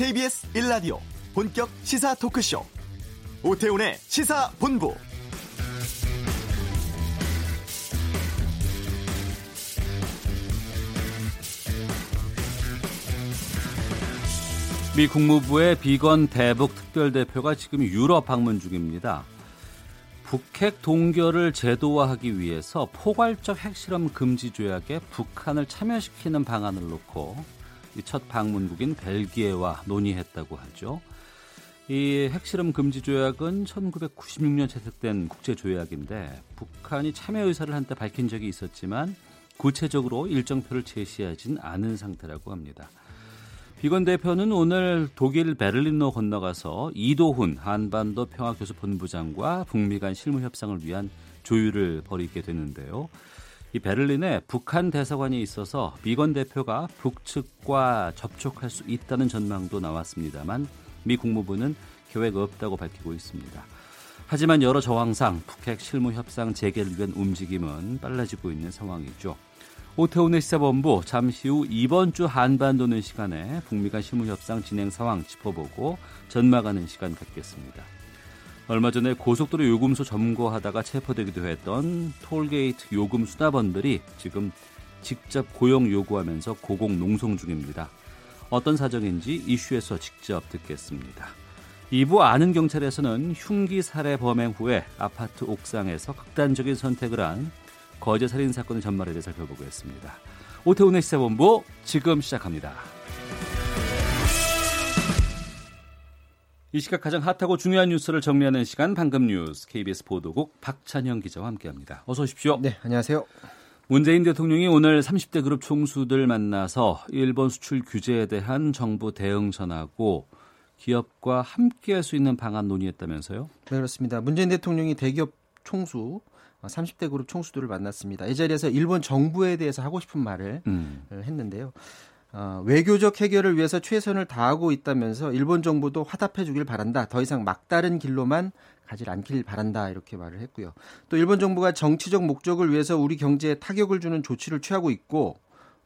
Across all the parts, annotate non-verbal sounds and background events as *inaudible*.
KBS 1라디오 본격 시사 토크쇼 오태훈의 시사본부 미 국무부의 비건 대북 특별대표가 지금 유럽 방문 중입니다. 북핵 동결을 제도화하기 위해서 포괄적 핵실험 금지 조약에 북한을 참여시키는 방안을 놓고 첫 방문국인 벨기에와 논의했다고 하죠. 이 핵실험 금지 조약은 1996년 채택된 국제 조약인데 북한이 참여 의사를 한때 밝힌 적이 있었지만 구체적으로 일정표를 제시하진 않은 상태라고 합니다. 비건 대표는 오늘 독일 베를린로 건너가서 이도훈 한반도 평화교섭본부장과 북미 간 실무 협상을 위한 조율을 벌이게 되는데요. 이 베를린에 북한 대사관이 있어서 비건 대표가 북측과 접촉할 수 있다는 전망도 나왔습니다만 미 국무부는 계획 없다고 밝히고 있습니다. 하지만 여러 정황상 북핵 실무 협상 재개를 위한 움직임은 빨라지고 있는 상황이죠. 오태훈의 시사본부 잠시 후 이번 주 한반도는 시간에 북미 간 실무 협상 진행 상황 짚어보고 전망하는 시간 갖겠습니다. 얼마 전에 고속도로 요금소 점거하다가 체포되기도 했던 톨게이트 요금 수납원들이 지금 직접 고용 요구하면서 고공 농성 중입니다. 어떤 사정인지 이슈에서 직접 듣겠습니다. 2부 아는 경찰에서는 흉기 살해 범행 후에 아파트 옥상에서 극단적인 선택을 한 거제 살인 사건의 전말에 대해 살펴보겠습니다. 오태훈의 시사본부 지금 시작합니다. 이 시각 가장 핫하고 중요한 뉴스를 정리하는 시간 방금 뉴스 KBS 보도국 박찬영 기자와 함께합니다. 어서 오십시오. 네, 안녕하세요. 문재인 대통령이 오늘 30대 그룹 총수들 만나서 일본 수출 규제에 대한 정부 대응 전하고 기업과 함께 할 수 있는 방안 논의했다면서요? 네, 그렇습니다. 문재인 대통령이 대기업 총수 30대 그룹 총수들을 만났습니다. 이 자리에서 일본 정부에 대해서 하고 싶은 말을 음. 했는데요. 어, 외교적 해결을 위해서 최선을 다하고 있다면서 일본 정부도 화답해 주길 바란다. 더 이상 막다른 길로만 가지 않길 바란다. 이렇게 말을 했고요. 또 일본 정부가 정치적 목적을 위해서 우리 경제에 타격을 주는 조치를 취하고 있고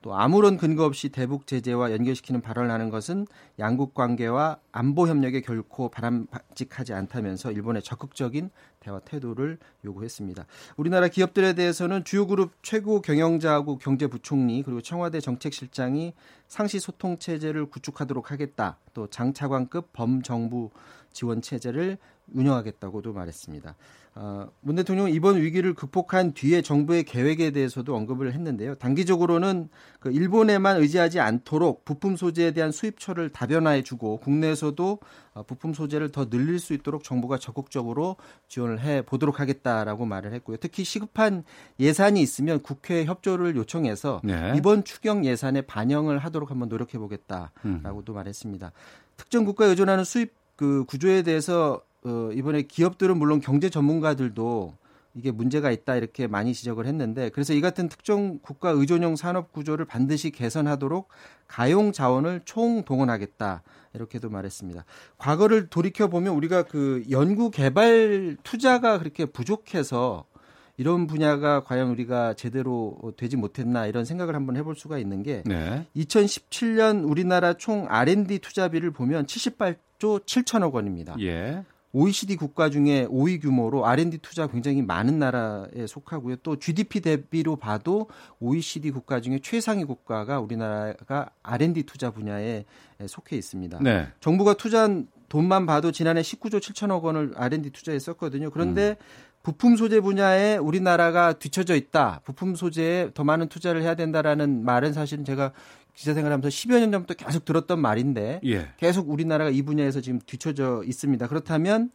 또 아무런 근거 없이 대북 제재와 연결시키는 발언을 하는 것은 양국 관계와 안보 협력에 결코 바람직하지 않다면서 일본의 적극적인 대화 태도를 요구했습니다. 우리나라 기업들에 대해서는 주요 그룹 최고 경영자하고 경제부총리 그리고 청와대 정책실장이 상시 소통 체제를 구축하도록 하겠다. 또 장차관급 범정부 지원 체제를 운영하겠다고도 말했습니다. 어, 문 대통령은 이번 위기를 극복한 뒤에 정부의 계획에 대해서도 언급을 했는데요. 단기적으로는 그 일본에만 의지하지 않도록 부품 소재에 대한 수입처를 다변화해주고 국내에서도 어, 부품 소재를 더 늘릴 수 있도록 정부가 적극적으로 지원을 해 보도록 하겠다라고 말을 했고요. 특히 시급한 예산이 있으면 국회 협조를 요청해서 네. 이번 추경 예산에 반영을 하도록 한번 노력해 보겠다라고도 음. 말했습니다. 특정 국가에 의존하는 수입 그 구조에 대해서 어, 이번에 기업들은 물론 경제 전문가들도 이게 문제가 있다 이렇게 많이 지적을 했는데 그래서 이 같은 특정 국가 의존형 산업 구조를 반드시 개선하도록 가용 자원을 총 동원하겠다 이렇게도 말했습니다. 과거를 돌이켜 보면 우리가 그 연구 개발 투자가 그렇게 부족해서 이런 분야가 과연 우리가 제대로 되지 못했나 이런 생각을 한번 해볼 수가 있는 게 네. 2017년 우리나라 총 R&D 투자비를 보면 78조 7천억 원입니다. 예. OECD 국가 중에 5위 규모로 R&D 투자 굉장히 많은 나라에 속하고요. 또 GDP 대비로 봐도 OECD 국가 중에 최상위 국가가 우리나라가 R&D 투자 분야에 속해 있습니다. 네. 정부가 투자한 돈만 봐도 지난해 19조 7천억 원을 R&D 투자했었거든요. 그런데 음. 부품 소재 분야에 우리나라가 뒤처져 있다. 부품 소재에 더 많은 투자를 해야 된다라는 말은 사실은 제가 기자 생활하면서 10여 년 전부터 계속 들었던 말인데 예. 계속 우리나라가 이 분야에서 지금 뒤쳐져 있습니다. 그렇다면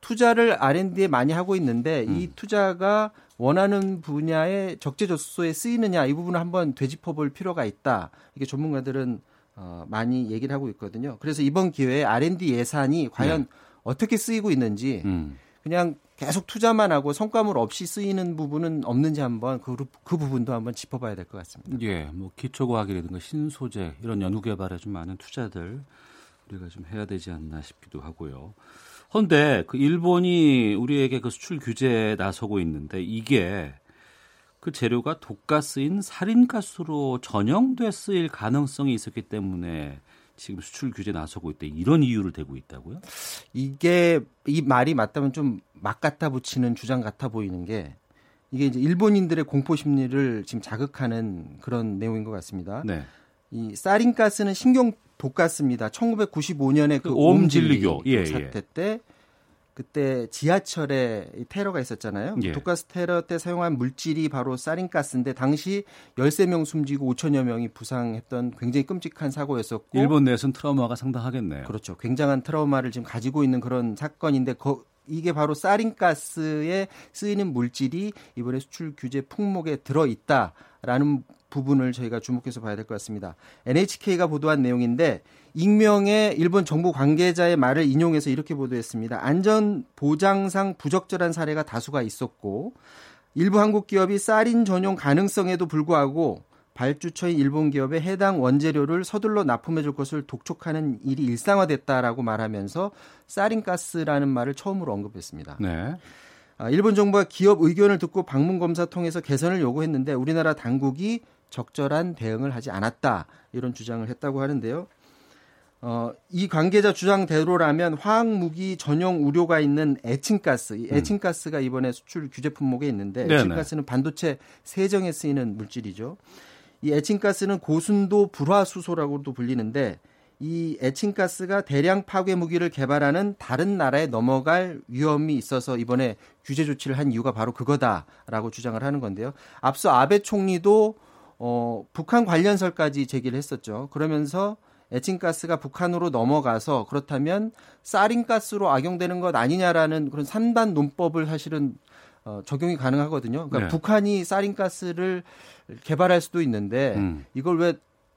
투자를 R&D에 많이 하고 있는데 음. 이 투자가 원하는 분야에 적재적소에 쓰이느냐 이 부분을 한번 되짚어볼 필요가 있다. 이게 전문가들은 어, 많이 얘기를 하고 있거든요. 그래서 이번 기회에 R&D 예산이 과연 네. 어떻게 쓰이고 있는지 음. 그냥 계속 투자만 하고 성과물 없이 쓰이는 부분은 없는지 한번 그, 그 부분도 한번 짚어봐야 될 것 같습니다. 예, 뭐 기초과학이라든가 신소재 이런 연구 개발에 좀 많은 투자들 우리가 좀 해야 되지 않나 싶기도 하고요. 그런데 그 일본이 우리에게 그 수출 규제에 나서고 있는데 이게 그 재료가 독가스인 살인가스로 전형돼 쓰일 가능성이 있었기 때문에 지금 수출 규제 나서고 있다 이런 이유를 대고 있다고요? 이게 이 말이 맞다면 좀 막 갖다 붙이는 주장 같아 보이는 게 이게 이제 일본인들의 공포 심리를 지금 자극하는 그런 내용인 것 같습니다. 네. 이 사린가스는 신경 독가스입니다. 1995년에 그, 그 오음진리교 예, 사태 예. 때 그때 지하철에 테러가 있었잖아요. 예. 독가스 테러 때 사용한 물질이 바로 사린가스인데 당시 13명 숨지고 5천여 명이 부상했던 굉장히 끔찍한 사고였었고 일본 내에서는 트라우마가 상당하겠네요. 그렇죠. 굉장한 트라우마를 지금 가지고 있는 그런 사건인데 거, 이게 바로 사린가스에 쓰이는 물질이 이번에 수출 규제 품목에 들어 있다라는 부분을 저희가 주목해서 봐야 될 것 같습니다. NHK가 보도한 내용인데 익명의 일본 정부 관계자의 말을 인용해서 이렇게 보도했습니다. 안전 보장상 부적절한 사례가 다수가 있었고 일부 한국 기업이 사린 전용 가능성에도 불구하고 발주처인 일본 기업에 해당 원재료를 서둘러 납품해 줄 것을 독촉하는 일이 일상화됐다라고 말하면서 사린가스라는 말을 처음으로 언급했습니다. 네. 아, 일본 정부가 기업 의견을 듣고 방문 검사 통해서 개선을 요구했는데 우리나라 당국이 적절한 대응을 하지 않았다 이런 주장을 했다고 하는데요. 어, 이 관계자 주장대로라면 화학 무기 전용 우려가 있는 에칭가스, 이 음. 에칭가스가 이번에 수출 규제 품목에 있는데 에칭가스는 반도체 세정에 쓰이는 물질이죠. 이 에칭가스는 고순도 불화수소라고도 불리는데 이 에칭가스가 대량 파괴 무기를 개발하는 다른 나라에 넘어갈 위험이 있어서 이번에 규제 조치를 한 이유가 바로 그거다라고 주장을 하는 건데요. 앞서 아베 총리도 어, 북한 관련설까지 제기를 했었죠. 그러면서 에칭가스가 북한으로 넘어가서 그렇다면 사린가스로 악용되는 것 아니냐라는 그런 3단 논법을 사실은 어, 적용이 가능하거든요. 그러니까 네. 북한이 사린가스를 개발할 수도 있는데 음. 이걸 왜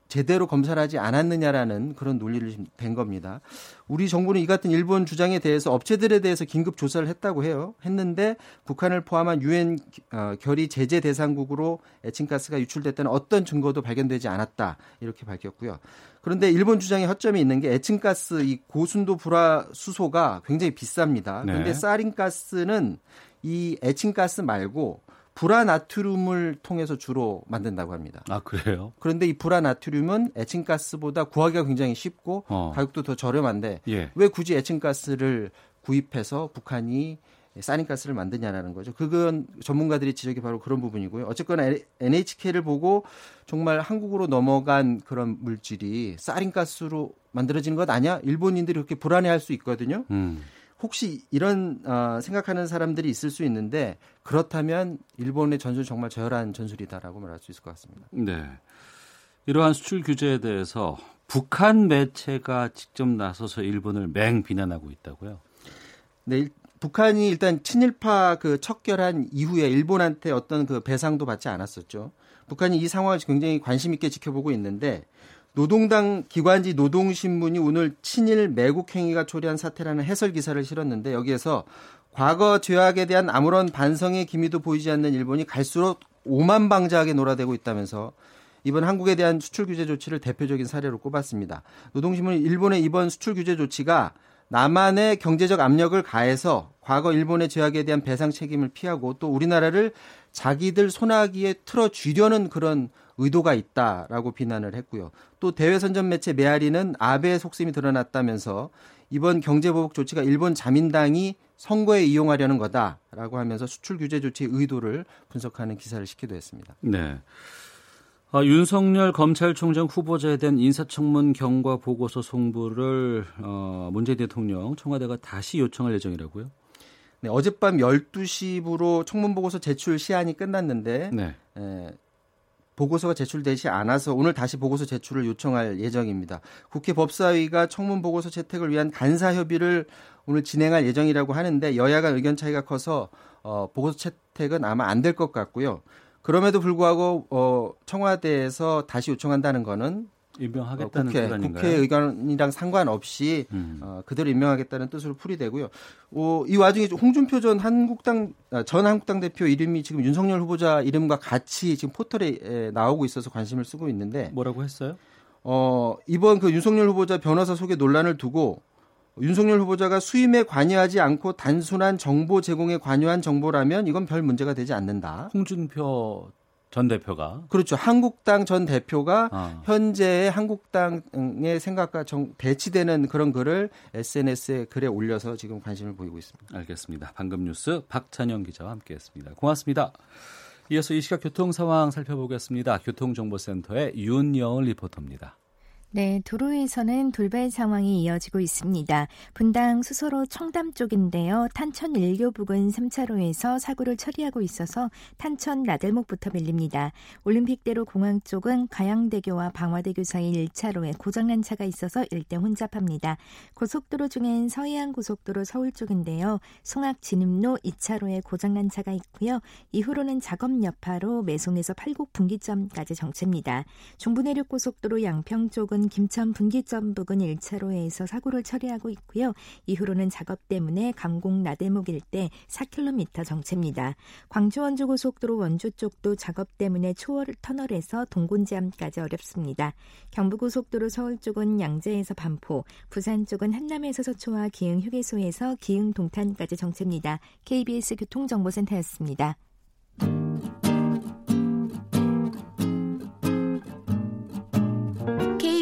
제대로 검사를 하지 않았느냐라는 그런 논리를 된 겁니다. 우리 정부는 이 같은 일본 주장에 대해서 업체들에 대해서 긴급 조사를 했다고 해요. 했는데 북한을 포함한 유엔 어, 결의 제재 대상국으로 에칭가스가 유출됐다는 어떤 증거도 발견되지 않았다 이렇게 밝혔고요. 그런데 일본 주장에 허점이 있는 게 에칭가스 이 고순도 불화 수소가 굉장히 비쌉니다. 그런데 네. 사린가스는 이 에칭가스 말고 불화나트륨을 통해서 주로 만든다고 합니다. 아 그래요? 그런데 이 불화나트륨은 에칭가스보다 구하기가 굉장히 쉽고 어. 가격도 더 저렴한데 예. 왜 굳이 에칭가스를 구입해서 북한이 사린가스를 만드냐라는 거죠. 그건 전문가들이 지적이 바로 그런 부분이고요. 어쨌거나 NHK를 보고 정말 한국으로 넘어간 그런 물질이 사린가스로 만들어지는 것 아니야? 일본인들이 그렇게 불안해할 수 있거든요. 음. 혹시 이런 어, 생각하는 사람들이 있을 수 있는데 그렇다면 일본의 전술 정말 저열한 전술이다라고 말할 수 있을 것 같습니다. 네. 이러한 수출 규제에 대해서 북한 매체가 직접 나서서 일본을 맹 비난하고 있다고요. 네, 북한이 일단 친일파 그 척결한 이후에 일본한테 어떤 그 배상도 받지 않았었죠. 북한이 이 상황을 굉장히 관심 있게 지켜보고 있는데 노동당 기관지 노동신문이 오늘 친일 매국 행위가 초래한 사태라는 해설 기사를 실었는데 여기에서 과거 죄악에 대한 아무런 반성의 기미도 보이지 않는 일본이 갈수록 오만방자하게 놀아대고 있다면서 이번 한국에 대한 수출 규제 조치를 대표적인 사례로 꼽았습니다. 노동신문은 일본의 이번 수출 규제 조치가 남한의 경제적 압력을 가해서 과거 일본의 죄악에 대한 배상 책임을 피하고 또 우리나라를 자기들 손아귀에 틀어 쥐려는 그런 의도가 있다라고 비난을 했고요. 또 대외 선전 매체 메아리는 아베의 속셈이 드러났다면서 이번 경제보복 조치가 일본 자민당이 선거에 이용하려는 거다라고 하면서 수출 규제 조치의 의도를 분석하는 기사를 시키도 했습니다. 네. 아, 윤석열 검찰총장 후보자에 대한 인사청문 경과 보고서 송부를 어, 문재인 대통령 청와대가 다시 요청할 예정이라고요? 네, 어젯밤 12시부로 청문 보고서 제출 시한이 끝났는데 네. 에, 보고서가 제출되지 않아서 오늘 다시 보고서 제출을 요청할 예정입니다. 국회 법사위가 청문 보고서 채택을 위한 간사 협의를 오늘 진행할 예정이라고 하는데 여야 간 의견 차이가 커서 어, 보고서 채택은 아마 안 될 것 같고요. 그럼에도 불구하고 어, 청와대에서 다시 요청한다는 거는 임명하겠다는 어, 국회, 뜻 국회 의견이랑 상관없이 음. 어, 그대로 임명하겠다는 뜻으로 풀이되고요. 어, 이 와중에 홍준표 전 한국당 아, 전 한국당 대표 이름이 지금 윤석열 후보자 이름과 같이 지금 포털에 나오고 있어서 관심을 쓰고 있는데 뭐라고 했어요? 어, 이번 그 윤석열 후보자 변호사 소개 논란을 두고 윤석열 후보자가 수임에 관여하지 않고 단순한 정보 제공에 관여한 정보라면 이건 별 문제가 되지 않는다. 홍준표 전 대표가 그렇죠. 한국당 전 대표가 어. 현재의 한국당의 생각과 정, 대치되는 그런 글을 SNS에 글에 올려서 지금 관심을 보이고 있습니다. 알겠습니다. 방금 뉴스 박찬영 기자와 함께했습니다. 고맙습니다. 이어서 이 시각 교통 상황 살펴보겠습니다. 교통정보센터의 윤여은 리포터입니다. 네, 도로에서는 돌발 상황이 이어지고 있습니다. 분당 수서로 청담 쪽인데요. 탄천 1교 부근 3차로에서 사고를 처리하고 있어서 탄천 나들목부터 밀립니다. 올림픽대로 공항 쪽은 가양대교와 방화대교 사이 1차로에 고장난 차가 있어서 일대 혼잡합니다. 고속도로 중엔 서해안 고속도로 서울 쪽인데요. 송악 진입로 2차로에 고장난 차가 있고요. 이후로는 작업 여파로 매송에서 팔곡 분기점까지 정체입니다. 중부내륙 고속도로 양평 쪽은 김천 분기점 부근 1차로에서 사고를 처리하고 있고요. 이후로는 작업 때문에 감곡 나대목 일대 4km 정체입니다. 광주 원주 고속도로 원주 쪽도 작업 때문에 초월 터널에서 동곤지암까지 어렵습니다. 경부 고속도로 서울 쪽은 양재에서 반포, 부산 쪽은 한남에서 서초와 기흥 휴게소에서 기흥 동탄까지 정체입니다. KBS 교통정보센터였습니다.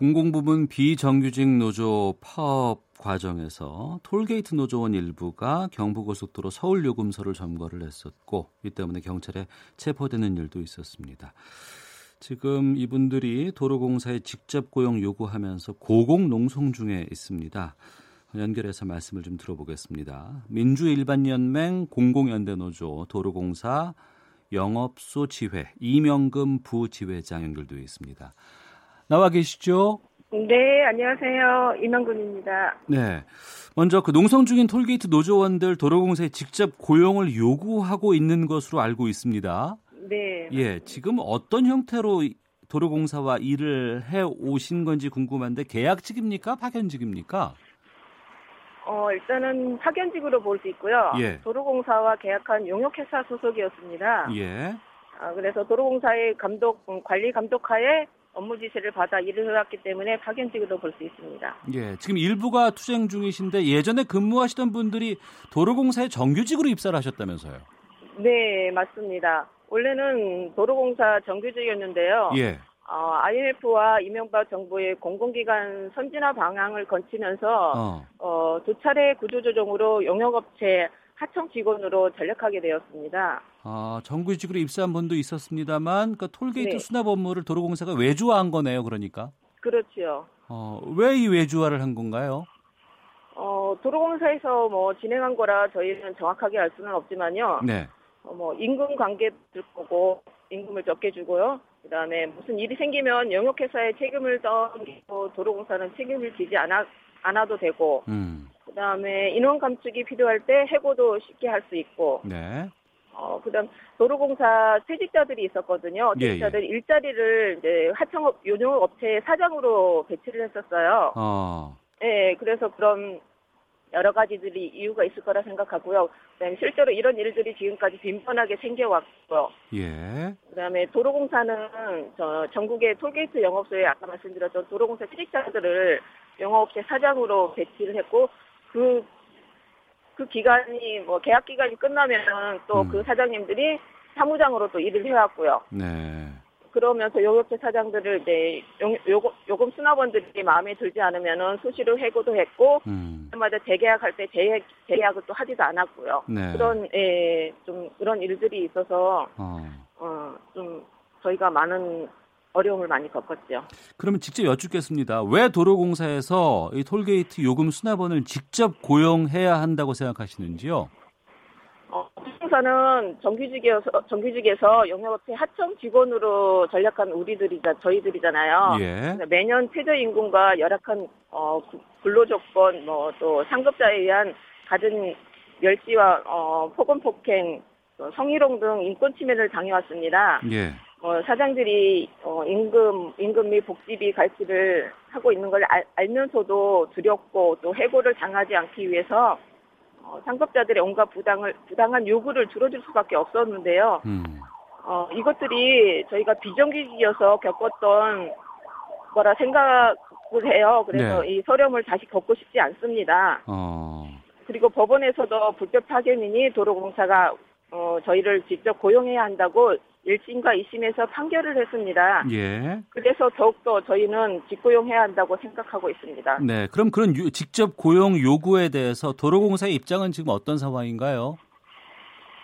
공공부문 비정규직 노조 파업 과정에서 톨게이트 노조원 일부가 경부고속도로 서울 요금소를 점거를 했었고 이 때문에 경찰에 체포되는 일도 있었습니다. 지금 이분들이 도로공사에 직접 고용 요구하면서 고공농성 중에 있습니다. 연결해서 말씀을 좀 들어보겠습니다. 민주일반연맹 공공연대노조 도로공사 영업소 지회 이명금 부지회장 연결되어 있습니다. 나와 계시죠? 네, 안녕하세요. 이만근입니다. 네. 먼저 그 농성 중인 톨게이트 노조원들 도로공사에 직접 고용을 요구하고 있는 것으로 알고 있습니다. 네. 예, 지금 어떤 형태로 도로공사와 일을 해 오신 건지 궁금한데 계약직입니까? 파견직입니까? 어, 일단은 파견직으로 볼 수 있고요. 예. 도로공사와 계약한 용역회사 소속이었습니다. 예. 아, 그래서 도로공사의 감독, 관리 감독하에 업무 지시를 받아 일을 해왔기 때문에 파견직으로 볼 수 있습니다. 예, 지금 일부가 투쟁 중이신데 예전에 근무하시던 분들이 도로공사에 정규직으로 입사를 하셨다면서요? 네, 맞습니다. 원래는 도로공사 정규직이었는데요. 예. 어, IMF와 이명박 정부의 공공기관 선진화 방향을 거치면서 어. 어, 두 차례 구조조정으로 용역업체 하청 직원으로 전역하게 되었습니다. 아, 정규직으로 입사한 분도 있었습니다만 그 톨게이트 네. 수납 업무를 도로공사가 외주화한 거네요, 그러니까. 그렇죠. 어, 왜 이 외주화를 한 건가요? 어, 도로공사에서 뭐 진행한 거라 저희는 정확하게 알 수는 없지만요. 네. 어, 뭐 임금 관계 들 거고 임금을 적게 주고요. 그다음에 무슨 일이 생기면 영역회사에 책임을 떠기고 도로공사는 책임을 지지 않아 않아도 되고. 음. 그다음에 인원 감축이 필요할 때 해고도 쉽게 할 수 있고. 네. 어, 그다음 도로공사 퇴직자들이 있었거든요. 퇴직자들 예, 예. 일자리를 이제 하청업 용역업 업체 사장으로 배치를 했었어요. 어. 네, 그래서 그런 여러 가지들이 이유가 있을 거라 생각하고요. 그다음에 실제로 이런 일들이 지금까지 빈번하게 생겨왔고요. 예. 그다음에 도로공사는 저 전국의 톨게이트 영업소에 아까 말씀드렸던 도로공사 퇴직자들을 영업업체 사장으로 배치를 했고 그, 그 기간이, 뭐, 계약 기간이 끝나면 또그 음. 사장님들이 사무장으로 또 일을 해왔고요. 네. 그러면서 용역체 사장들을 이제 용, 요금, 요금 수납원들이 마음에 들지 않으면은 수시로 해고도 했고, 음. 그마다 재계약할 때 재, 재계약을 또 하지도 않았고요. 네. 그런, 예, 좀, 그런 일들이 있어서, 어, 어 좀, 저희가 많은 어려움을 많이 겪었죠. 그러면 직접 여쭙겠습니다. 왜 도로공사에서 이 톨게이트 요금 수납원을 직접 고용해야 한다고 생각하시는지요? 어, 도로공사는 정규직에서 정규직에서 영역업체 하청 직원으로 전략한 우리들이자 저희들이잖아요. 예. 매년 최저 임금과 열악한 어, 근로 조건, 뭐 또 상급자에 의한 갖은 멸시와 어, 폭언 폭행, 성희롱 등 인권 침해를 당해왔습니다. 예. 어, 사장들이 어, 임금 임금 및 복지비 갈취를 하고 있는 걸 알, 알면서도 두렵고 또 해고를 당하지 않기 위해서 어, 상급자들의 온갖 부당을 부당한 요구를 들어줄 수밖에 없었는데요. 음. 어, 이것들이 저희가 비정규직이어서 겪었던 거라 생각을 해요. 그래서 네. 이 서름을 다시 겪고 싶지 않습니다. 어. 그리고 법원에서도 불법 파견이니 도로공사가 어, 저희를 직접 고용해야 한다고 1심과 2심에서 판결을 했습니다. 예. 그래서 더욱더 저희는 직고용해야 한다고 생각하고 있습니다. 네. 그럼 그런 유- 직접 고용 요구에 대해서 도로공사의 입장은 지금 어떤 상황인가요?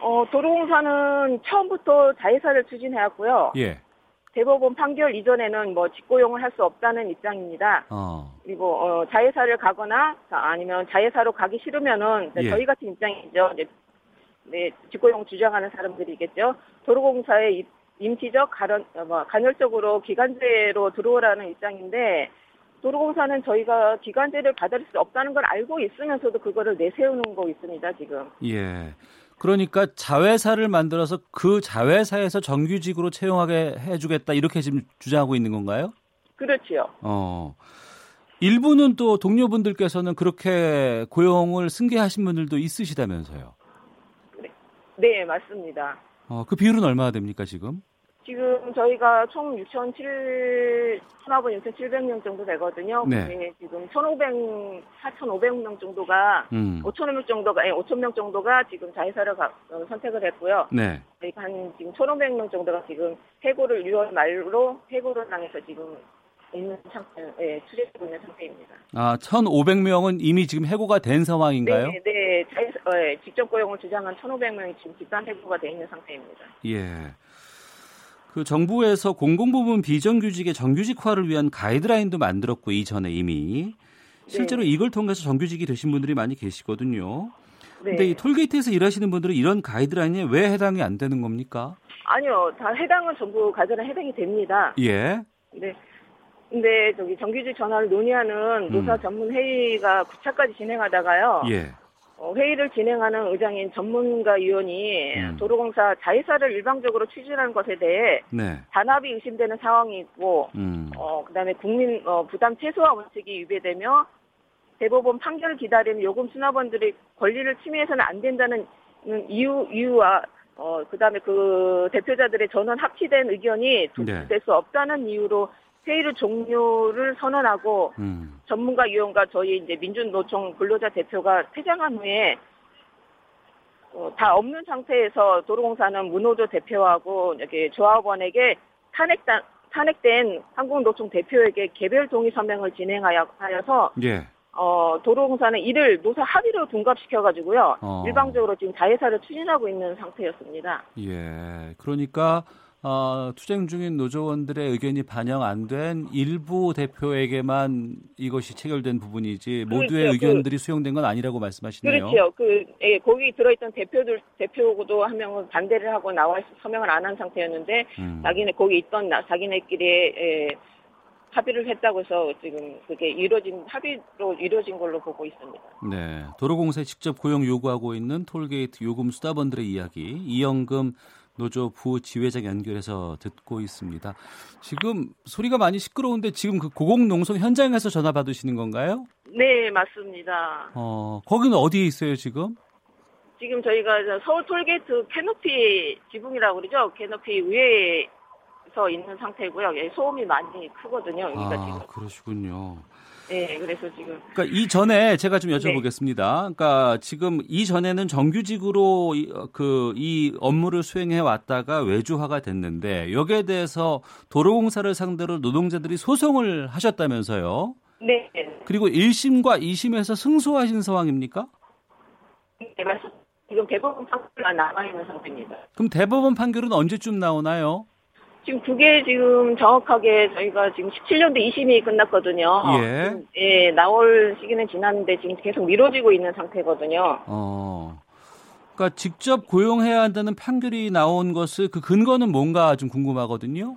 어, 도로공사는 처음부터 자회사를 추진해왔고요. 예. 대법원 판결 이전에는 뭐 직고용을 할 수 없다는 입장입니다. 어. 그리고 어, 자회사를 가거나 자, 아니면 자회사로 가기 싫으면은 예. 저희 같은 입장이죠. 네, 직고용 주장하는 사람들이겠죠. 도로공사의 임- 임시적 가련, 어, 뭐, 간헐적으로 기간제로 들어오라는 입장인데 도로공사는 저희가 기간제를 받을 수 없다는 걸 알고 있으면서도 그거를 내세우는 거 있습니다 지금. 예. 그러니까 자회사를 만들어서 그 자회사에서 정규직으로 채용하게 해주겠다 이렇게 지금 주장하고 있는 건가요? 그렇지요. 어. 일부는 또 동료분들께서는 그렇게 고용을 승계하신 분들도 있으시다면서요. 네 맞습니다. 어, 그 비율은 얼마나 됩니까 지금? 지금 저희가 총 6,700, 수납은 6,700명 정도 되거든요. 네. 지금 1,500, 4,500명 정도가, 음. 5,000명 정도가, 예, 5,000명 정도가 지금 자회사를 가- 어, 선택을 했고요. 네. 저희가 한 지금 1,500명 정도가 지금 해고를 6월 말로 해고를 당해서 지금 있는 상태, 예, 추진하고 있는 상태입니다. 아, 1,500명은 이미 지금 해고가 된 상황인가요? 네, 네, 어, 예, 직접 고용을 주장한 1,500명이 지금 집단 해고가 돼 있는 상태입니다. 예. 그 정부에서 공공부문 비정규직의 정규직화를 위한 가이드라인도 만들었고 이전에 이미 실제로 네. 이걸 통해서 정규직이 되신 분들이 많이 계시거든요. 네. 근데 이 톨게이트에서 일하시는 분들은 이런 가이드라인에 왜 해당이 안 되는 겁니까? 아니요, 다 해당은 전부 가전에 해당이 됩니다. 예. 네. 근데 저기 정규직 전환을 논의하는 노사 음. 전문 회의가 9차까지 진행하다가요. 예. 어, 회의를 진행하는 의장인 전문가 위원이 음. 도로공사 자회사를 일방적으로 추진하는 것에 대해 네. 단합이 의심되는 상황이 있고, 음. 어, 그다음에 국민 어, 부담 최소화 원칙이 위배되며 대법원 판결을 기다리는 요금 수납원들의 권리를 침해해서는 안 된다는 이유 이유와 어, 그다음에 그 대표자들의 전원 합치된 의견이 네. 될수 없다는 이유로 회의를 종료를 선언하고 음. 전문가 위원과 저희 이제 민주노총 근로자 대표가 퇴장한 후에 어, 다 없는 상태에서 도로공사는 문호조 대표하고 이렇게 조합원에게 탄핵단, 탄핵된 한국노총 대표에게 개별 동의 서명을 진행하여서 예. 어, 도로공사는 이를 노사 합의로 둔갑시켜가지고요 어. 일방적으로 지금 자회사를 추진하고 있는 상태였습니다. 예. 그러니까 어, 투쟁 중인 노조원들의 의견이 반영 안 된 일부 대표에게만 이것이 체결된 부분이지 모두의 그렇죠. 의견들이 수용된 건 아니라고 말씀하시네요. 그렇죠. 그 예, 거기 들어있던 대표들 대표도 한 명은 반대를 하고 나와 있- 서명을 안 한 상태였는데 음. 자기네 거기 있던 나- 자기네끼리 예, 합의를 했다고 해서 지금 그게 이루어진 합의로 이루어진 걸로 보고 있습니다. 네, 도로공사에 직접 고용 요구하고 있는 톨게이트 요금 수다번들의 이야기 이영금 노조 부지회장 연결해서 듣고 있습니다. 지금 소리가 많이 시끄러운데 지금 그 고공농성 현장에서 전화 받으시는 건가요? 네, 맞습니다. 어, 거기는 어디에 있어요 지금? 지금 저희가 저 서울 톨게이트 캐노피 지붕이라고 그러죠. 캐노피 위에서 있는 상태고요. 예, 소음이 많이 크거든요. 여기가 아, 지금. 그러시군요. 네, 그래서 지금 그러니까 이 전에 제가 네. 좀 여쭤보겠습니다. 그러니까 지금 이 전에는 정규직으로 그 이 업무를 수행해 왔다가 외주화가 됐는데 여기에 대해서 도로공사를 상대로 노동자들이 소송을 하셨다면서요. 네, 그리고 1심과 2심에서 승소하신 상황입니까? 네, 말씀. 지금 대법원 판결이 남아 있는 상태입니다. 그럼 대법원 판결은 언제쯤 나오나요? 지금 그게 지금 정확하게 저희가 지금 17년도 2심이 끝났거든요. 예. 지금, 예, 나올 시기는 지났는데 지금 계속 미뤄지고 있는 상태거든요. 어. 그러니까 직접 고용해야 한다는 판결이 나온 것을 그 근거는 뭔가 좀 궁금하거든요.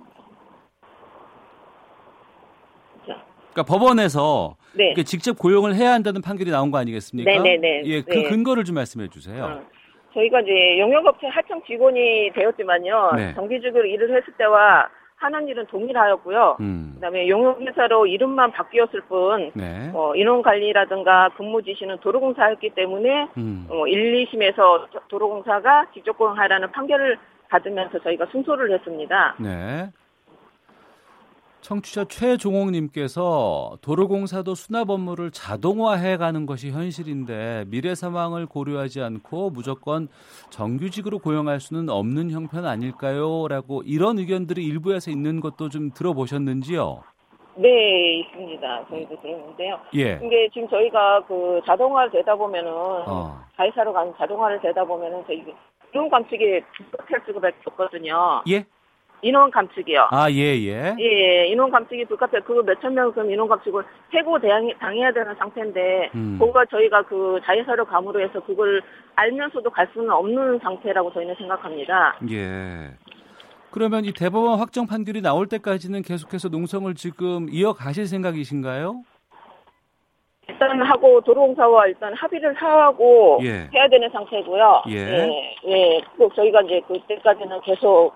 자, 그러니까 법원에서 네. 직접 고용을 해야 한다는 판결이 나온 거 아니겠습니까? 네, 네, 네. 예, 그 네. 근거를 좀 말씀해 주세요. 어. 저희가 이제 용역업체 하청 직원이 되었지만요. 네. 정규직으로 일을 했을 때와 하는 일은 동일하였고요. 음. 그다음에 용역회사로 이름만 바뀌었을 뿐 네. 어, 인원 관리라든가 근무 지시는 도로공사였기 때문에 음. 어, 1, 2심에서 도로공사가 직접 고용하라는 판결을 받으면서 저희가 승소를 했습니다. 네. 청취자 최종옥님께서 도로공사도 수납 업무를 자동화해 가는 것이 현실인데 미래 상황을 고려하지 않고 무조건 정규직으로 고용할 수는 없는 형편 아닐까요? 라고 이런 의견들이 일부에서 있는 것도 좀 들어보셨는지요? 네, 있습니다. 저희도 들었는데요. 예. 근데 지금 저희가 그 자동화 되다 보면은 어. 가이사로 가는 자동화를 되다 보면은 저희 인원 감축이 불가피할 수밖에 없거든요. 예? 인원 감축이요. 아, 예, 예. 예, 예, 인원 감축이 불가피해. 그거 몇천 명큼 인원 감축을 해고 대항, 당해야 되는 상태인데, 음. 그거가 저희가 그 자회사로 감으로 해서 그걸 알면서도 갈 수는 없는 상태라고 저희는 생각합니다. 예. 그러면 이 대법원 확정 판결이 나올 때까지는 계속해서 농성을 지금 이어가실 생각이신가요? 일단 하고 도로공사와 일단 합의를 하고 예. 해야 되는 상태고요. 예. 예, 예. 꼭 저희가 이제 그때까지는 계속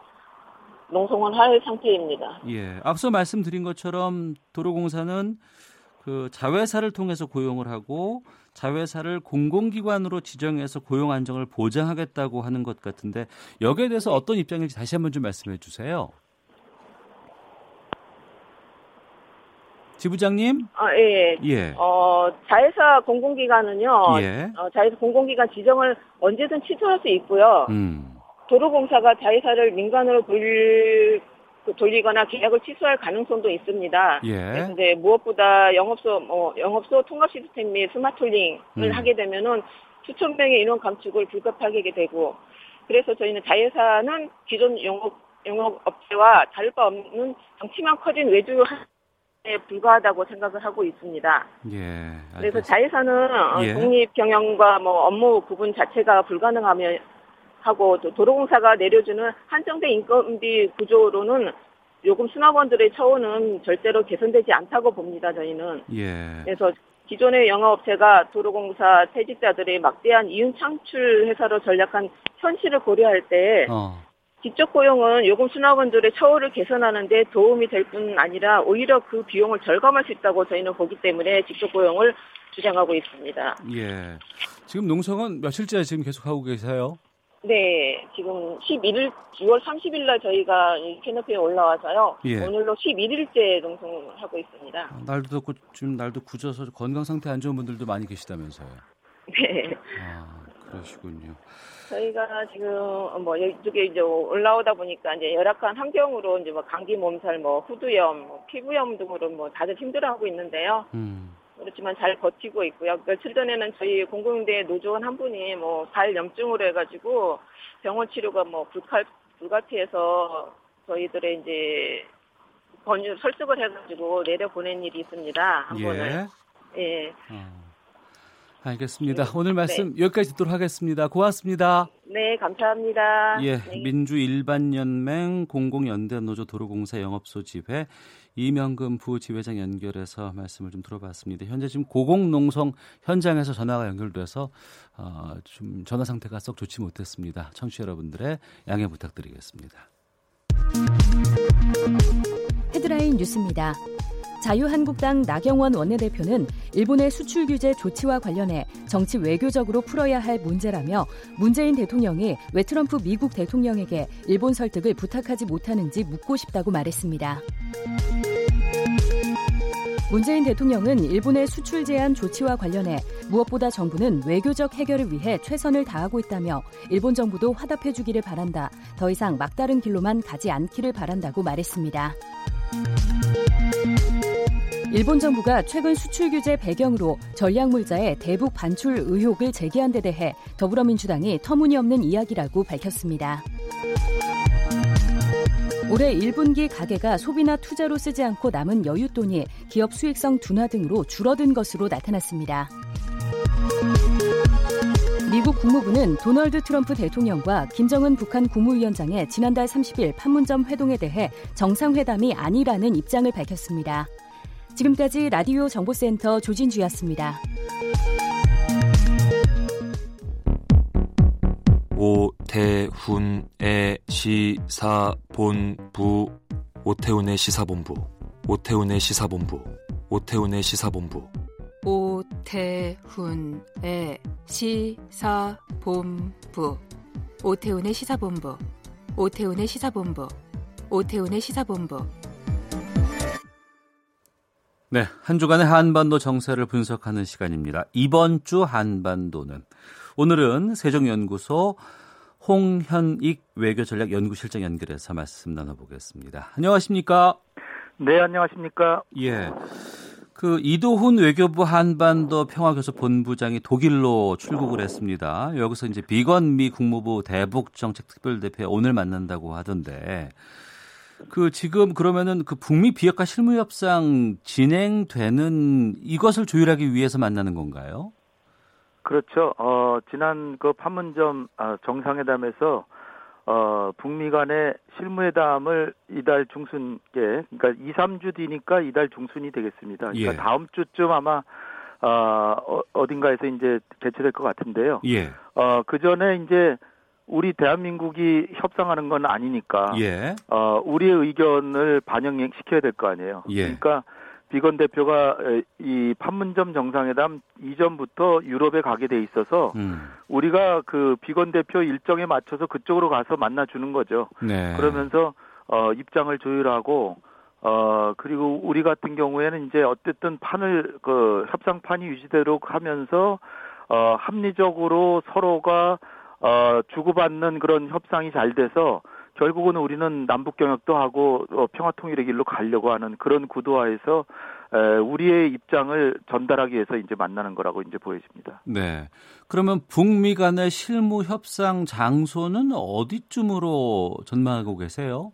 농성을 할 상태입니다. 예. 앞서 말씀드린 것처럼 도로공사는 그 자회사를 통해서 고용을 하고 자회사를 공공기관으로 지정해서 고용 안정을 보장하겠다고 하는 것 같은데 여기에 대해서 어떤 입장인지 다시 한번 좀 말씀해 주세요. 지부장님? 아, 예. 예. 어, 자회사 공공기관은요. 예. 어, 자회사 공공기관 지정을 언제든 취소할 수 있고요. 음. 도로공사가 자회사를 민간으로 돌, 그 돌리거나 계약을 취소할 가능성도 있습니다. 예. 그래서 이제 무엇보다 영업소, 뭐, 영업소 통합 시스템 및 스마트링을 음. 하게 되면은 수천 명의 인원 감축을 불가피하게 되고, 그래서 저희는 자회사는 기존 영업, 영업업체와 다를 바 없는 덩치만 커진 외주 에 불과하다고 생각을 하고 있습니다. 예. 그래서 알겠습니다. 자회사는 어, 예. 독립 경영과 뭐 업무 구분 자체가 불가능하며 하고 또 도로공사가 내려주는 한정된 인건비 구조로는 요금 수납원들의 처우는 절대로 개선되지 않다고 봅니다. 저희는 예. 그래서 기존의 영업업체가 도로공사 퇴직자들의 막대한 이윤 창출 회사로 전략한 현실을 고려할 때 어. 직접 고용은 요금 수납원들의 처우를 개선하는 데 도움이 될 뿐 아니라 오히려 그 비용을 절감할 수 있다고 저희는 보기 때문에 직접 고용을 주장하고 있습니다. 예. 지금 농성은 며칠째 지금 계속 하고 계세요? 네, 지금 11일, 6월 30일 날 저희가 이 캐노피에 올라와서요. 예. 오늘로 11일째 농성을 하고 있습니다. 날도 덥고 지금 날도 굳어서 건강 상태 안 좋은 분들도 많이 계시다면서요. 네. 아, 그러시군요. 저희가 지금 뭐 이쪽에 이제 올라오다 보니까 이제 열악한 환경으로 이제 뭐 감기 몸살, 뭐 후두염, 뭐 피부염 등으로 뭐 다들 힘들어하고 있는데요. 음. 그렇지만 잘 버티고 있고요. 며칠 전에는 저희 공공대 노조원 한 분이 뭐 발 염증으로 해가지고 병원 치료가 뭐 불가 불가피해서 저희들의 이제 권유 설득을 해가지고 내려 보낸 일이 있습니다. 한 번을. 예. 예. 어. 알겠습니다. 오늘 말씀 여기까지 듣도록 하겠습니다. 고맙습니다. 네, 감사합니다. 예, 네. 민주일반연맹 공공연대노조 도로공사 영업소 지회 이명금 부지회장 연결해서 말씀을 좀 들어봤습니다. 현재 지금 고공농성 현장에서 전화가 연결돼서 어, 좀 전화 상태가 썩 좋지 못했습니다. 청취자 여러분들의 양해 부탁드리겠습니다. 헤드라인 뉴스입니다. 자유한국당 나경원 원내대표는 일본의 수출 규제 조치와 관련해 정치 외교적으로 풀어야 할 문제라며 문재인 대통령이 왜 트럼프 미국 대통령에게 일본 설득을 부탁하지 못하는지 묻고 싶다고 말했습니다. 문재인 대통령은 일본의 수출 제한 조치와 관련해 무엇보다 정부는 외교적 해결을 위해 최선을 다하고 있다며 일본 정부도 화답해 주기를 바란다. 더 이상 막다른 길로만 가지 않기를 바란다고 말했습니다. 일본 정부가 최근 수출 규제 배경으로 전략물자의 대북 반출 의혹을 제기한 데 대해 더불어민주당이 터무니없는 이야기라고 밝혔습니다. 올해 1분기 가계가 소비나 투자로 쓰지 않고 남은 여윳돈이 기업 수익성 둔화 등으로 줄어든 것으로 나타났습니다. 미국 국무부는 도널드 트럼프 대통령과 김정은 북한 국무위원장의 지난달 30일 판문점 회동에 대해 정상회담이 아니라는 입장을 밝혔습니다. 지금까지 라디오 정보센터 조진주였습니다. 오태훈의 시사본부 오태훈의 시사본부. 오태훈의 시사본부. 오태훈의 시사본부. 오태훈의 시사본부. 오태훈의 시사본부. 오태훈의 시사본부. 오태훈의 시사본부 네, 한 주간의 한반도 정세를 분석하는 시간입니다. 이번 주 한반도는 오늘은 세종연구소 홍현익 외교전략 연구실장 연결해서 말씀 나눠보겠습니다. 안녕하십니까? 네, 안녕하십니까? 예. 그 이도훈 외교부 한반도 평화교섭 본부장이 독일로 출국을 했습니다. 여기서 이제 비건 미 국무부 대북 정책 특별대표 오늘 만난다고 하던데 그 지금 그러면은 그 북미 비핵화 실무 협상 진행되는 이것을 조율하기 위해서 만나는 건가요? 그렇죠. 어, 지난 그 판문점 아, 정상회담에서 어, 북미 간의 실무회담을 이달 중순께, 그러니까 2, 3주 뒤니까 이달 중순이 되겠습니다. 그러니까 예. 다음 주쯤 아마 어, 어, 어딘가에서 이제 개최될 것 같은데요. 예. 어, 그 전에 이제 우리 대한민국이 협상하는 건 아니니까, 예. 어, 우리의 의견을 반영시켜야 될 거 아니에요. 예. 그러니까 비건 대표가 이 판문점 정상회담 이전부터 유럽에 가게 돼 있어서 음. 우리가 그 비건 대표 일정에 맞춰서 그쪽으로 가서 만나 주는 거죠. 네. 그러면서 어 입장을 조율하고 어 그리고 우리 같은 경우에는 이제 어쨌든 판을 그 협상판이 유지되도록 하면서 어 합리적으로 서로가 어 주고받는 그런 협상이 잘 돼서 결국은 우리는 남북 경협도 하고 어, 평화 통일의 길로 가려고 하는 그런 구도화에서 에, 우리의 입장을 전달하기 위해서 이제 만나는 거라고 이제 보여집니다. 네. 그러면 북미 간의 실무 협상 장소는 어디쯤으로 전망하고 계세요?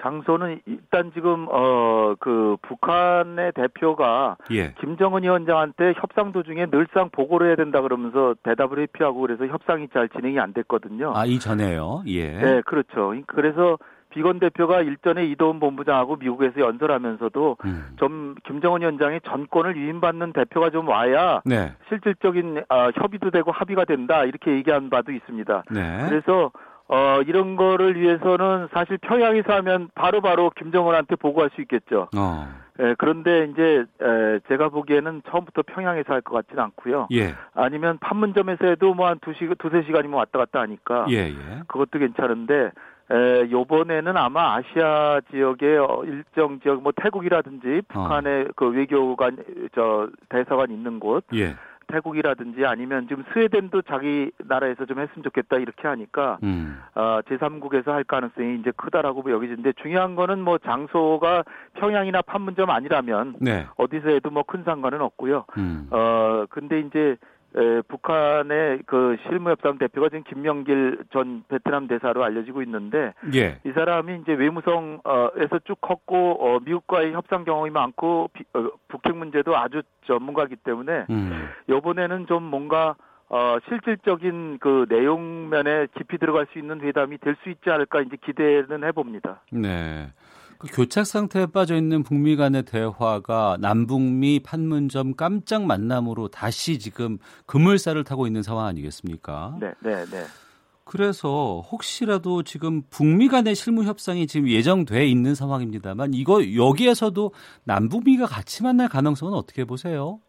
장소는 일단 지금 어 그 북한의 대표가 예. 김정은 위원장한테 협상 도중에 늘상 보고를 해야 된다 그러면서 대답을 회피하고 그래서 협상이 잘 진행이 안 됐거든요. 아 이전에요. 예. 네, 그렇죠. 그래서 비건 대표가 일전에 이도훈 본부장하고 미국에서 연설하면서도 음. 좀 김정은 위원장의 전권을 위임받는 대표가 좀 와야 네. 실질적인 아, 협의도 되고 합의가 된다 이렇게 얘기한 바도 있습니다. 네. 그래서 어, 이런 거를 위해서는 사실 평양에서 하면 바로바로 바로 김정은한테 보고할 수 있겠죠. 어. 예, 그런데 이제 에, 제가 보기에는 처음부터 평양에서 할 것 같지는 않고요. 예. 아니면 판문점에서 해도 뭐 한 두시 두세 시간이면 왔다 갔다 하니까 예, 예. 그것도 괜찮은데 에, 요번에는 아마 아시아 지역의 어, 일정 지역 뭐 태국이라든지 북한의 어. 그 외교관 저 대사관 있는 곳 예. 태국이라든지 아니면 지금 스웨덴도 자기 나라에서 좀 했으면 좋겠다 이렇게 하니까 음. 어, 제3국에서 할 가능성이 이제 크다라고 여기지는데 중요한 거는 뭐 장소가 평양이나 판문점 아니라면 네. 어디서 해도 뭐 큰 상관은 없고요. 음. 어 근데 이제 에, 북한의 그 실무협상 대표가 지금 김명길 전 베트남 대사로 알려지고 있는데 예. 이 사람이 이제 외무성에서 쭉 컸고 어, 미국과의 협상 경험이 많고 비, 어, 북핵 문제도 아주 전문가이기 때문에 음. 이번에는 좀 뭔가 어, 실질적인 그 내용면에 깊이 들어갈 수 있는 회담이 될 수 있지 않을까 이제 기대는 해봅니다. 네. 그 교착 상태에 빠져 있는 북미 간의 대화가 남북미 판문점 깜짝 만남으로 다시 지금 그물살을 타고 있는 상황 아니겠습니까? 네, 네, 네. 그래서 혹시라도 지금 북미 간의 실무 협상이 지금 예정돼 있는 상황입니다만 이거 여기에서도 남북미가 같이 만날 가능성은 어떻게 보세요?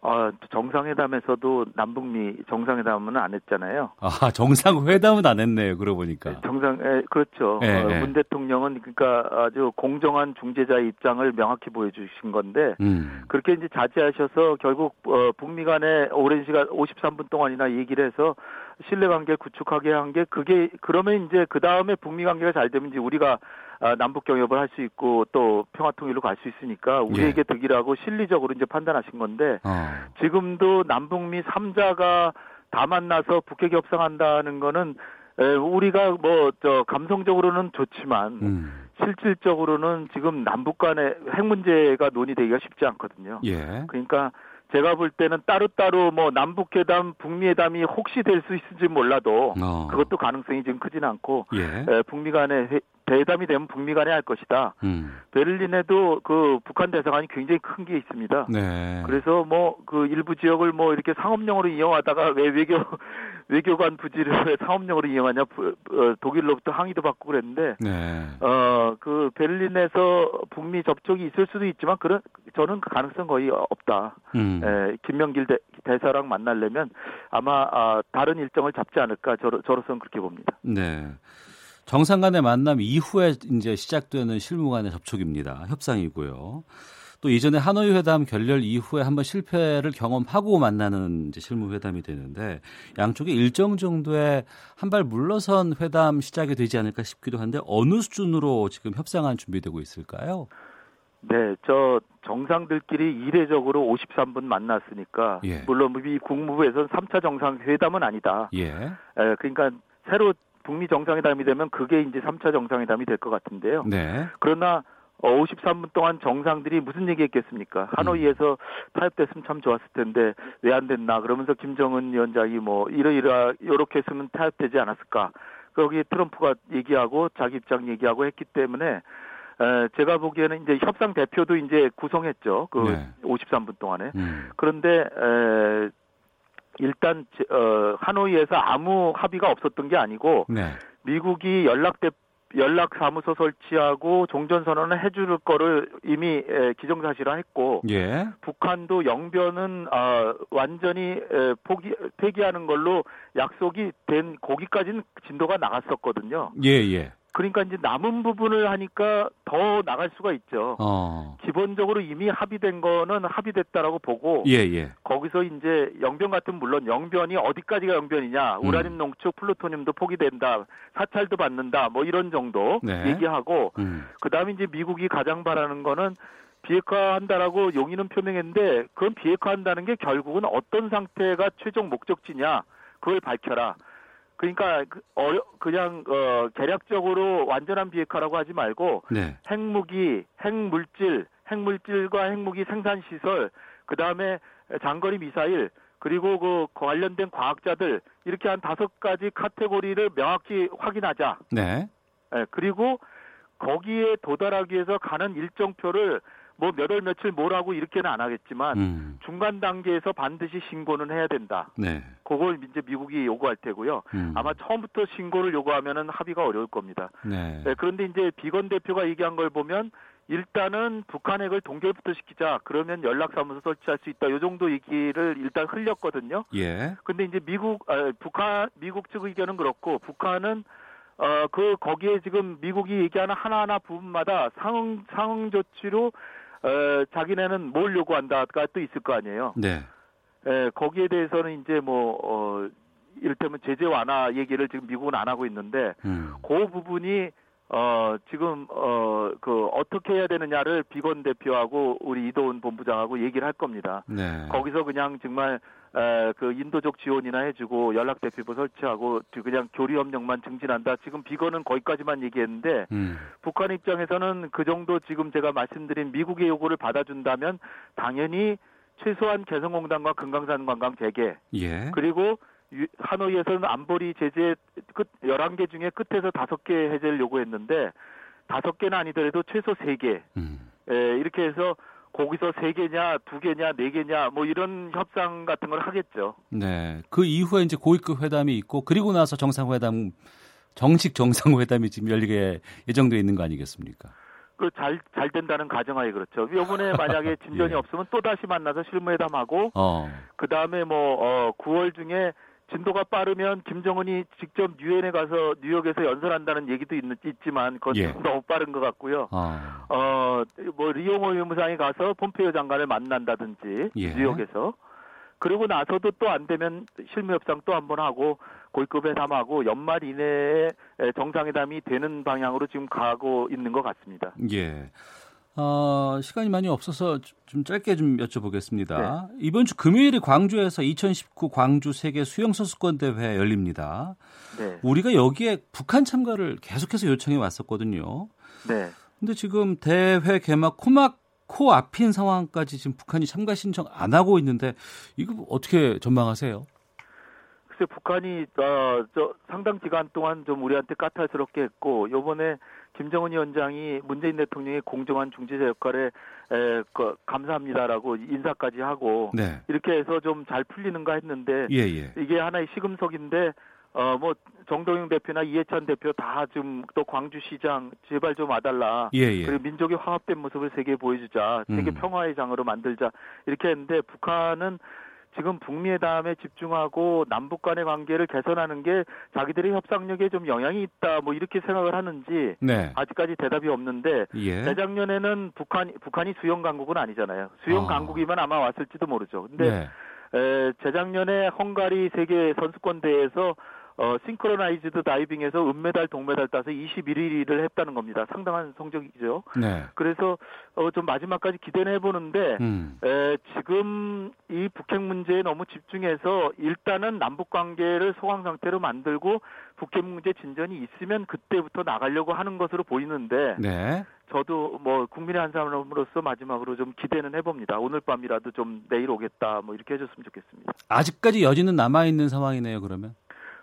어, 정상회담에서도 남북미 정상회담은 안 했잖아요. 아, 정상회담은 안 했네요. 그러고 보니까. 네, 정상, 에, 그렇죠. 네, 어, 네. 문 대통령은 그러니까 아주 공정한 중재자의 입장을 명확히 보여주신 건데, 음. 그렇게 이제 자제하셔서 결국, 어, 북미 간에 오랜 시간, 53분 동안이나 얘기를 해서 신뢰 관계 구축하게 한 게 그게, 그러면 이제 그 다음에 북미 관계가 잘 되면 이제 우리가 아, 남북 경협을 할 수 있고 또 평화 통일로 갈 수 있으니까 우리에게 예. 득이라고 실리적으로 이제 판단하신 건데 어. 지금도 남북미 3자가 다 만나서 북핵 협상한다는 거는 에, 우리가 뭐 저 감성적으로는 좋지만 음. 실질적으로는 지금 남북 간의 핵 문제가 논의되기가 쉽지 않거든요. 예. 그러니까 제가 볼 때는 따로따로 뭐 남북 회담, 북미 회담이 혹시 될 수 있을지 몰라도 어. 그것도 가능성이 지금 크진 않고 예. 에, 북미 간의 회, 대담이 되면 북미 간에 할 것이다. 음. 베를린에도 그 북한 대사관이 굉장히 큰 게 있습니다. 네. 그래서 뭐 그 일부 지역을 뭐 이렇게 상업용으로 이용하다가 왜 외교 *laughs* 외교관 부지를 왜 상업용으로 이용하냐 어, 독일로부터 항의도 받고 그랬는데 네. 어그 베를린에서 북미 접촉이 있을 수도 있지만 그런 저는 그 가능성 거의 없다. 음. 에, 김명길 대, 대사랑 만나려면 아마 아, 다른 일정을 잡지 않을까 저로, 저로서는 그렇게 봅니다. 네. 정상 간의 만남 이후에 이제 시작되는 실무 간의 접촉입니다. 협상이고요. 또 이전에 하노이 회담 결렬 이후에 한번 실패를 경험하고 만나는 이제 실무 회담이 되는데 양쪽이 일정 정도의 한 발 물러선 회담 시작이 되지 않을까 싶기도 한데 어느 수준으로 지금 협상안 준비되고 있을까요? 네, 저 정상들끼리 이례적으로 53분 만났으니까 예. 물론 이 국무부에서는 3차 정상 회담은 아니다. 예. 에, 그러니까 새로 북미 정상회담이 되면 그게 이제 3차 정상회담이 될 것 같은데요. 네. 그러나 53분 어, 동안 정상들이 무슨 얘기했겠습니까? 하노이에서 음. 타협됐으면 참 좋았을 텐데 왜 안 됐나? 그러면서 김정은 위원장이 뭐 이러이러 이렇게 했으면 타협되지 않았을까? 거기에 트럼프가 얘기하고 자기 입장 얘기하고 했기 때문에 에, 제가 보기에는 이제 협상 대표도 이제 구성했죠. 그 네. 53분 동안에. 음. 그런데 에, 일단 어, 하노이에서 아무 합의가 없었던 게 아니고 네. 미국이 연락대 연락 사무소 설치하고 종전 선언을 해줄 거를 이미 에, 기정사실화했고 예. 북한도 영변은 어, 완전히 에, 포기 폐기하는 걸로 약속이 된 거기까지는 진도가 나갔었거든요. 예 예. 그러니까 이제 남은 부분을 하니까 더 나갈 수가 있죠. 어. 기본적으로 이미 합의된 거는 합의됐다라고 보고 예, 예. 거기서 이제 영변 같은 물론 영변이 어디까지가 영변이냐 음. 우라늄 농축 플루토늄도 포기된다 사찰도 받는다 뭐 이런 정도 네. 얘기하고 음. 그다음에 이제 미국이 가장 바라는 거는 비핵화한다라고 용의는 표명했는데 그건 비핵화한다는 게 결국은 어떤 상태가 최종 목적지냐 그걸 밝혀라. 그러니까 그 어려 그냥 어 개략적으로 완전한 비핵화라고 하지 말고 네. 핵무기, 핵물질, 핵물질과 핵무기 생산 시설, 그 다음에 장거리 미사일 그리고 그 관련된 과학자들 이렇게 한 다섯 가지 카테고리를 명확히 확인하자. 네. 네 그리고 거기에 도달하기 위해서 가는 일정표를 뭐 몇 월 며칠 뭐라고 이렇게는 안 하겠지만 음. 중간 단계에서 반드시 신고는 해야 된다. 네. 그걸 이제 미국이 요구할 테고요. 음. 아마 처음부터 신고를 요구하면은 합의가 어려울 겁니다. 네. 네. 그런데 이제 비건 대표가 얘기한 걸 보면 일단은 북한 핵을 동결부터 시키자. 그러면 연락사무소 설치할 수 있다. 요 정도 얘기를 일단 흘렸거든요. 예. 근데 이제 미국 아, 북한 미국 측 의견은 그렇고 북한은 어 그 거기에 지금 미국이 얘기하는 하나하나 부분마다 상응 상응 조치로 어, 자기네는 뭘 요구한다가 또 있을 거 아니에요. 네. 에, 거기에 대해서는 이제 뭐, 어, 이를테면 제재 완화 얘기를 지금 미국은 안 하고 있는데, 음. 그 부분이 어, 지금, 어, 그, 어떻게 해야 되느냐를 비건 대표하고 우리 이도훈 본부장하고 얘기를 할 겁니다. 네. 거기서 그냥 정말, 에, 그 인도적 지원이나 해주고 연락 대표부 설치하고 그냥 교류 협력만 증진한다. 지금 비건은 거기까지만 얘기했는데 음. 북한 입장에서는 그 정도 지금 제가 말씀드린 미국의 요구를 받아준다면 당연히 최소한 개성공단과 금강산 관광 재개 예. 그리고 하노이에서는 안보리 제재 끝 11개 중에 끝에서 5개 해제를 요구했는데 5개는 아니더라도 최소 3개. 음. 에, 이렇게 해서 거기서 3개냐, 2개냐, 4개냐 뭐 이런 협상 같은 걸 하겠죠. 네. 그 이후에 이제 고위급 회담이 있고 그리고 나서 정상회담 정식 정상회담이 지금 열리게 예정되어 있는 거 아니겠습니까? 그잘잘 된다는 가정하에 그렇죠. 이번에 *laughs* 만약에 진전이 예. 없으면 또 다시 만나서 실무회담하고 어. 그 다음에 뭐 어, 9월 중에 진도가 빠르면 김정은이 직접 유엔에 가서 뉴욕에서 연설한다는 얘기도 있, 있지만 그건 예. 너무 빠른 것 같고요. 아. 어, 뭐 리용호 외무상이 가서 폼페이오 장관을 만난다든지 예. 뉴욕에서 그리고 나서도 또 안 되면 실무 협상 또 한 번 하고 고위급 회담하고 연말 이내에 정상회담이 되는 방향으로 지금 가고 있는 것 같습니다. 예. 어, 시간이 많이 없어서 좀 짧게 좀 여쭤보겠습니다. 네. 이번 주 금요일에 광주에서 2019 광주 세계 수영 선수권 대회 열립니다. 네. 우리가 여기에 북한 참가를 계속해서 요청해 왔었거든요. 네. 근데 지금 대회 개막 코막 코 앞인 상황까지 지금 북한이 참가 신청 안 하고 있는데 이거 어떻게 전망하세요? 글쎄 북한이 어, 저 상당 기간 동안 좀 우리한테 까탈스럽게 했고 요번에 김정은 위원장이 문재인 대통령의 공정한 중재자 역할에 에, 그, 감사합니다라고 인사까지 하고 네. 이렇게 해서 좀 잘 풀리는가 했는데 예, 예. 이게 하나의 시금석인데 어뭐 정동영 대표나 이해찬 대표 다 좀 또 광주시장 제발 좀 와달라. 예, 예. 그리고 민족의 화합된 모습을 세계에 보여주자. 세계 음. 평화의 장으로 만들자. 이렇게 했는데 북한은 지금 북미회 다음에 집중하고 남북 간의 관계를 개선하는 게 자기들의 협상력에 좀 영향이 있다. 뭐 이렇게 생각을 하는지 네. 아직까지 대답이 없는데 예. 재작년에는 북한 북한이 수영 강국은 아니잖아요. 수영 아. 강국이면 아마 왔을지도 모르죠. 근데 네. 에, 재작년에 헝가리 세계 선수권 대회에서 어, 싱크로나이즈드 다이빙에서 은메달, 동메달 따서 21위를 했다는 겁니다. 상당한 성적이죠. 네. 그래서 어, 좀 마지막까지 기대는 해보는데 음. 에, 지금 이 북핵 문제에 너무 집중해서 일단은 남북 관계를 소강 상태로 만들고 북핵 문제 진전이 있으면 그때부터 나가려고 하는 것으로 보이는데 네. 저도 뭐 국민의 한 사람으로서 마지막으로 좀 기대는 해봅니다. 오늘 밤이라도 좀 내일 오겠다 뭐 이렇게 해줬으면 좋겠습니다. 아직까지 여지는 남아 있는 상황이네요. 그러면.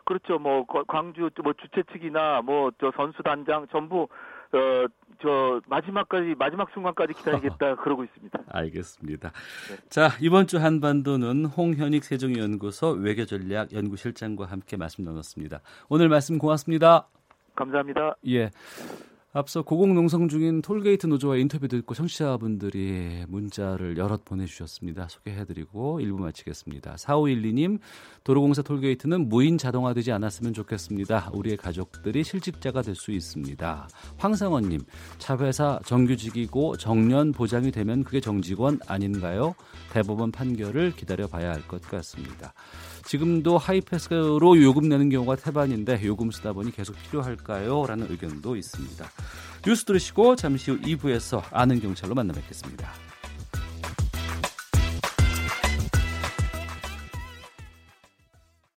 그렇죠. 뭐 거- 광주 뭐 주최 측이나 뭐 저 선수 단장 전부 어 저 마지막까지 마지막 순간까지 기다리겠다 *laughs* 그러고 있습니다. 알겠습니다. 네. 자 이번 주 한반도는 홍현익 세종연구소 외교전략 연구실장과 함께 말씀 나눴습니다. 오늘 말씀 고맙습니다. 감사합니다. 예. 앞서 고공농성 중인 톨게이트 노조와 인터뷰 듣고 청취자분들이 문자를 여럿 보내주셨습니다. 소개해드리고 1부 마치겠습니다. 4512님, 도로공사 톨게이트는 무인 자동화되지 않았으면 좋겠습니다. 우리의 가족들이 실직자가 될 수 있습니다. 황상원님, 차회사 정규직이고 정년 보장이 되면 그게 정직원 아닌가요? 대법원 판결을 기다려봐야 할 것 같습니다. 지금도 하이패스로 요금 내는 경우가 태반인데 요금 쓰다 보니 계속 필요할까요? 라는 의견도 있습니다. 뉴스 들으시고 잠시 후 2부에서 아는 경찰로 만나 뵙겠습니다.